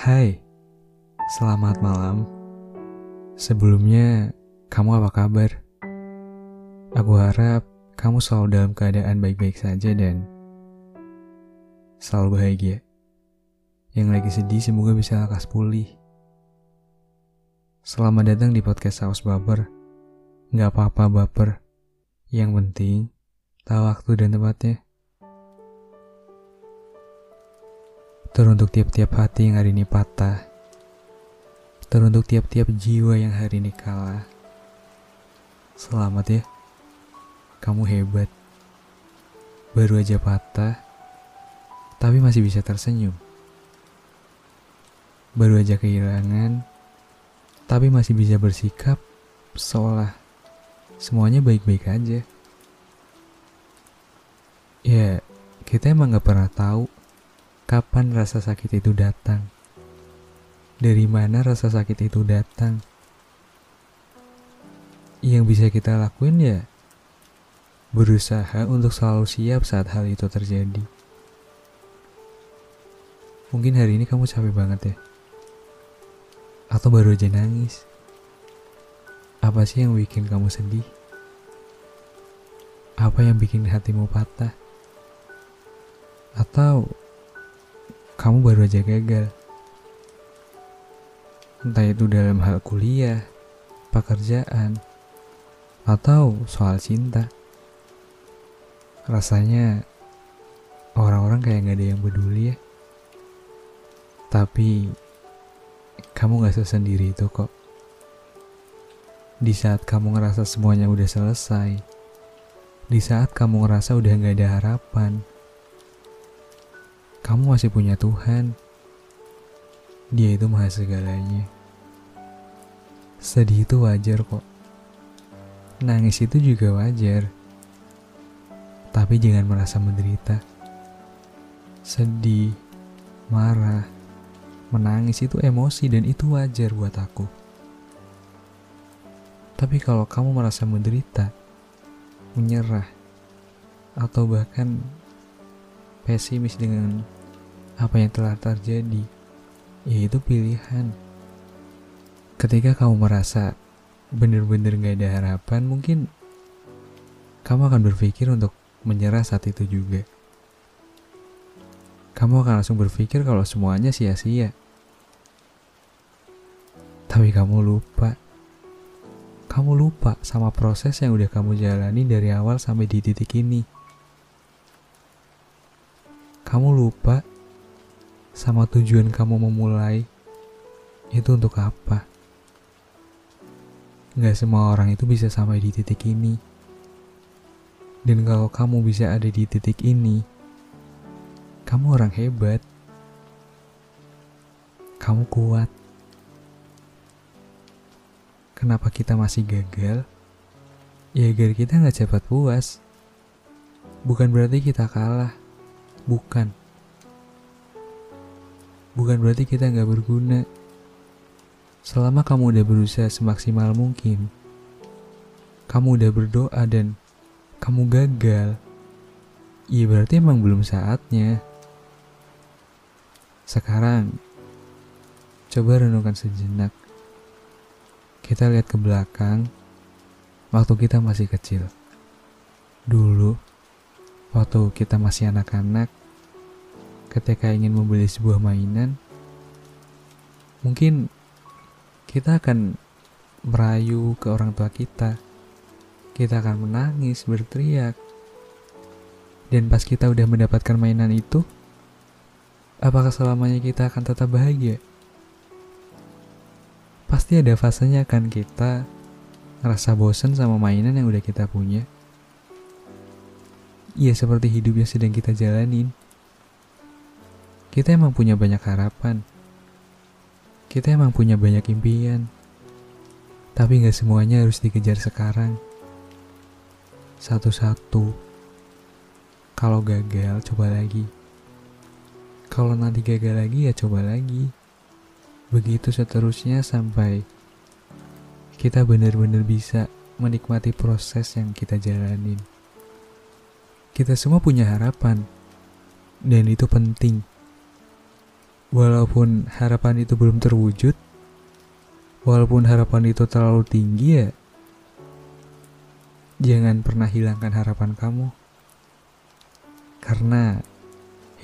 Hai, selamat malam. Sebelumnya, kamu apa kabar? Aku harap kamu selalu dalam keadaan baik-baik saja dan selalu bahagia. Yang lagi sedih semoga bisa lekas pulih. Selamat datang di podcast Saus Baper. Gak apa-apa baper. Yang penting, tahu waktu dan tempatnya. Teruntuk tiap-tiap hati yang hari ini patah. Teruntuk tiap-tiap jiwa yang hari ini kalah. Selamat ya. Kamu hebat. Baru aja patah, tapi masih bisa tersenyum. Baru aja kehilangan, tapi masih bisa bersikap seolah semuanya baik-baik aja. Ya, kita emang gak pernah tahu Kapan rasa sakit itu datang? Dari mana rasa sakit itu datang? Yang bisa kita lakuin ya berusaha untuk selalu siap saat hal itu terjadi. Mungkin hari ini kamu capek banget ya. Atau baru aja nangis. Apa sih yang bikin kamu sedih? Apa yang bikin hatimu patah? Atau kamu baru aja gagal. Entah itu dalam hal kuliah, pekerjaan, atau soal cinta. Rasanya orang-orang kayak gak ada yang peduli ya. Tapi kamu gak sendiri itu kok. Di saat kamu ngerasa semuanya udah selesai, di saat kamu ngerasa udah gak ada harapan, kamu masih punya Tuhan. Dia itu maha segalanya. Sedih itu wajar kok. Nangis itu juga wajar. Tapi jangan merasa menderita. Sedih, marah, menangis itu emosi dan itu wajar buat aku. Tapi kalau kamu merasa menderita, menyerah, atau bahkan pesimis dengan apa yang telah terjadi, yaitu pilihan. Ketika kamu merasa benar-benar gak ada harapan, mungkin kamu akan berpikir untuk menyerah saat itu juga. Kamu akan langsung berpikir kalau semuanya sia-sia. Tapi kamu lupa. Kamu lupa sama proses yang udah kamu jalani dari awal sampai di titik ini. Kamu lupa sama tujuan kamu memulai itu untuk apa? Gak semua orang itu bisa sampai di titik ini. Dan kalau kamu bisa ada di titik ini, kamu orang hebat. Kamu kuat. Kenapa kita masih gagal? Ya agar kita gak cepat puas. Bukan berarti kita kalah. Bukan bukan berarti kita nggak berguna. Selama kamu udah berusaha semaksimal mungkin, kamu udah berdoa dan kamu gagal, iya berarti emang belum saatnya. Sekarang, coba renungkan sejenak. Kita lihat ke belakang, waktu kita masih kecil. Dulu, waktu kita masih anak-anak, ketika ingin membeli sebuah mainan, mungkin kita akan merayu ke orang tua kita. Kita akan menangis, berteriak. Dan pas kita udah mendapatkan mainan itu, apakah selamanya kita akan tetap bahagia? Pasti ada fasenya kan kita ngerasa bosan sama mainan yang udah kita punya. Iya seperti hidup yang sedang kita jalanin. Kita emang punya banyak harapan. Kita emang punya banyak impian. Tapi gak semuanya harus dikejar sekarang. Satu-satu. Kalau gagal, coba lagi. Kalau nanti gagal lagi, ya coba lagi. Begitu seterusnya sampai kita benar-benar bisa menikmati proses yang kita jalanin. Kita semua punya harapan, dan itu penting walaupun harapan itu belum terwujud, walaupun harapan itu terlalu tinggi ya, jangan pernah hilangkan harapan kamu. Karena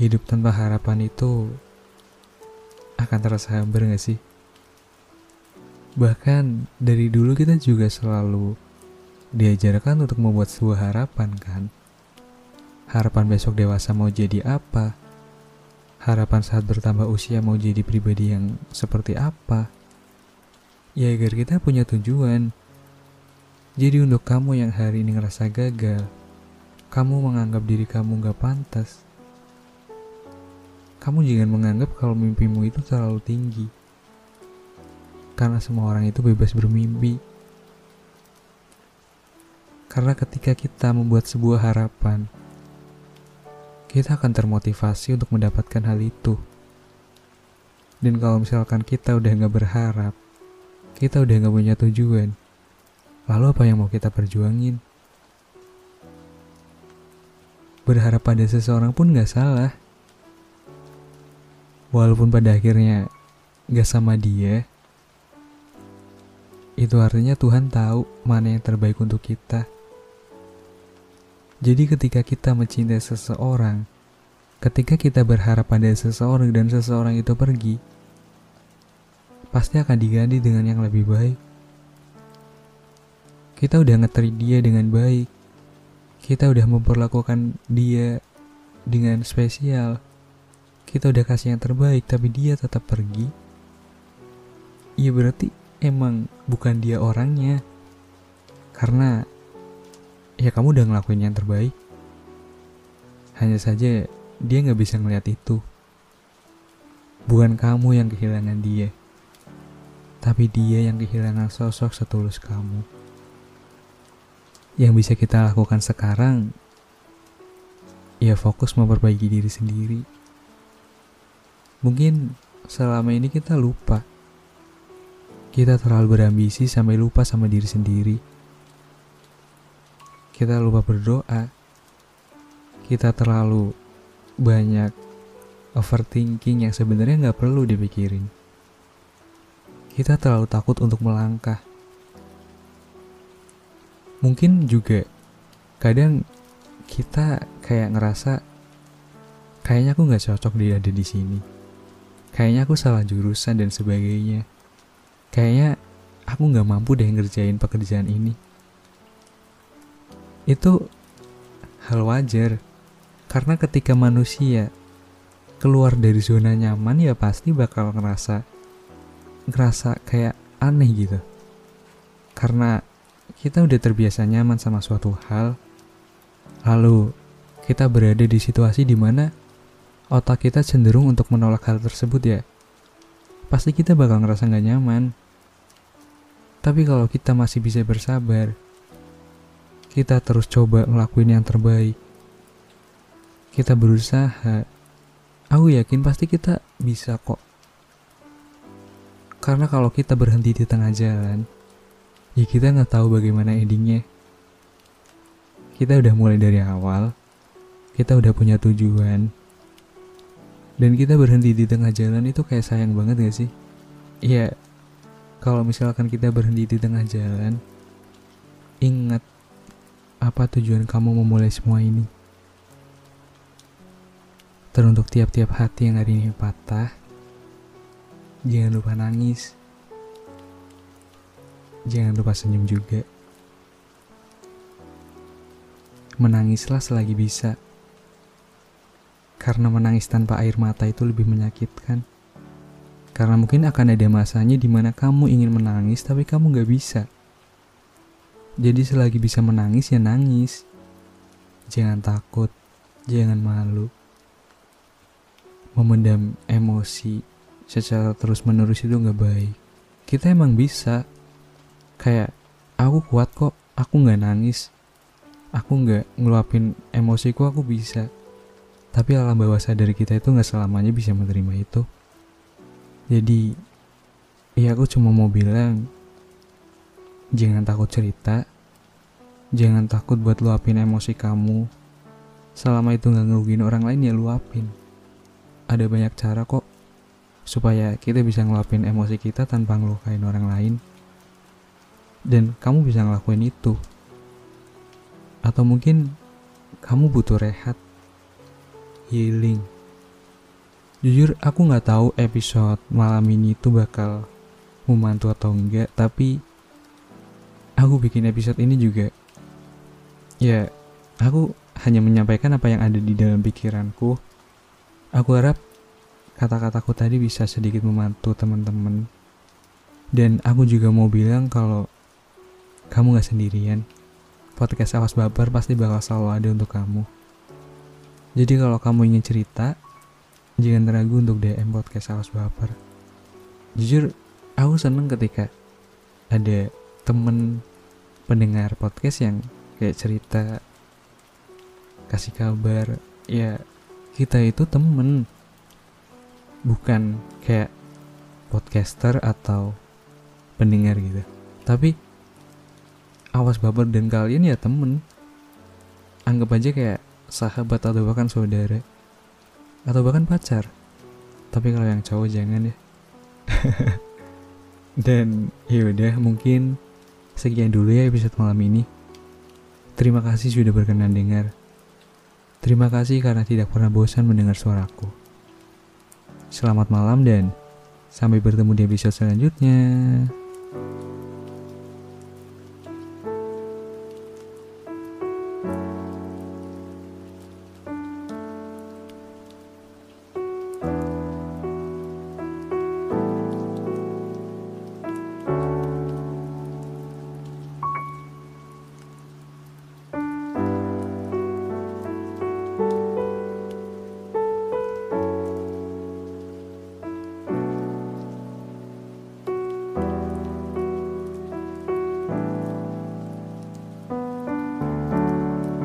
hidup tanpa harapan itu akan terasa hambar gak sih? Bahkan dari dulu kita juga selalu diajarkan untuk membuat sebuah harapan kan. Harapan besok dewasa mau jadi apa? Harapan saat bertambah usia mau jadi pribadi yang seperti apa? Ya agar kita punya tujuan. Jadi untuk kamu yang hari ini ngerasa gagal, kamu menganggap diri kamu gak pantas, kamu jangan menganggap kalau mimpimu itu terlalu tinggi karena semua orang itu bebas bermimpi. Karena ketika kita membuat sebuah harapan, kita akan termotivasi untuk mendapatkan hal itu. Dan kalau misalkan kita udah nggak berharap, kita udah nggak punya tujuan, lalu apa yang mau kita perjuangin? Berharap pada seseorang pun nggak salah. Walaupun pada akhirnya gak sama dia, itu artinya Tuhan tahu mana yang terbaik untuk kita. Jadi ketika kita mencintai seseorang, ketika kita berharap pada seseorang dan seseorang itu pergi, pasti akan diganti dengan yang lebih baik. Kita udah ngeteri dia dengan baik. Kita udah memperlakukan dia dengan spesial. Kita udah kasih yang terbaik, tapi dia tetap pergi. Iya berarti emang bukan dia orangnya. Karena ya kamu udah ngelakuin yang terbaik. Hanya saja dia nggak bisa ngeliat itu. Bukan kamu yang kehilangan dia, tapi dia yang kehilangan sosok setulus kamu. Yang bisa kita lakukan sekarang, ya fokus memperbaiki diri sendiri. Mungkin selama ini kita lupa kita terlalu berambisi sampai lupa sama diri sendiri. Kita lupa berdoa. Kita terlalu banyak overthinking yang sebenarnya nggak perlu dipikirin. Kita terlalu takut untuk melangkah. Mungkin juga kadang kita kayak ngerasa kayaknya aku nggak cocok dia ada di sini. Kayaknya aku salah jurusan dan sebagainya kayaknya aku nggak mampu deh ngerjain pekerjaan ini. Itu hal wajar, karena ketika manusia keluar dari zona nyaman ya pasti bakal ngerasa ngerasa kayak aneh gitu. Karena kita udah terbiasa nyaman sama suatu hal, lalu kita berada di situasi di mana otak kita cenderung untuk menolak hal tersebut ya. Pasti kita bakal ngerasa nggak nyaman. Tapi kalau kita masih bisa bersabar, kita terus coba ngelakuin yang terbaik. Kita berusaha. Aku yakin pasti kita bisa kok. Karena kalau kita berhenti di tengah jalan, ya kita nggak tahu bagaimana endingnya. Kita udah mulai dari awal, kita udah punya tujuan, dan kita berhenti di tengah jalan itu kayak sayang banget gak sih? Iya, kalau misalkan kita berhenti di tengah jalan, ingat apa tujuan kamu memulai semua ini. Teruntuk tiap-tiap hati yang hari ini patah, jangan lupa nangis. Jangan lupa senyum juga. Menangislah selagi bisa. Karena menangis tanpa air mata itu lebih menyakitkan. Karena mungkin akan ada masanya di mana kamu ingin menangis tapi kamu gak bisa. Jadi selagi bisa menangis ya nangis. Jangan takut, jangan malu. Memendam emosi secara terus menerus itu gak baik. Kita emang bisa. Kayak, aku kuat kok, aku gak nangis. Aku gak ngeluapin emosiku, aku bisa. Tapi alam bawah sadar kita itu gak selamanya bisa menerima itu. Jadi, ya aku cuma mau bilang, jangan takut cerita, jangan takut buat luapin emosi kamu. Selama itu nggak ngerugiin orang lain ya luapin. Ada banyak cara kok supaya kita bisa ngeluapin emosi kita tanpa ngelukain orang lain. Dan kamu bisa ngelakuin itu. Atau mungkin kamu butuh rehat. Healing. Jujur aku nggak tahu episode malam ini tuh bakal membantu atau enggak tapi aku bikin episode ini juga ya aku hanya menyampaikan apa yang ada di dalam pikiranku aku harap kata-kataku tadi bisa sedikit membantu teman-teman. Dan aku juga mau bilang kalau kamu gak sendirian. Podcast Awas Baper pasti bakal selalu ada untuk kamu. Jadi kalau kamu ingin cerita, jangan ragu untuk DM Podcast Awas Baper. Jujur, aku seneng ketika ada temen pendengar podcast yang kayak cerita, kasih kabar, ya kita itu temen. Bukan kayak podcaster atau pendengar gitu. Tapi awas baper dan kalian ya temen. Anggap aja kayak sahabat atau bahkan saudara. Atau bahkan pacar. Tapi kalau yang cowok jangan ya. Dan yaudah mungkin sekian dulu ya episode malam ini. Terima kasih sudah berkenan dengar. Terima kasih karena tidak pernah bosan mendengar suaraku. Selamat malam dan sampai bertemu di episode selanjutnya.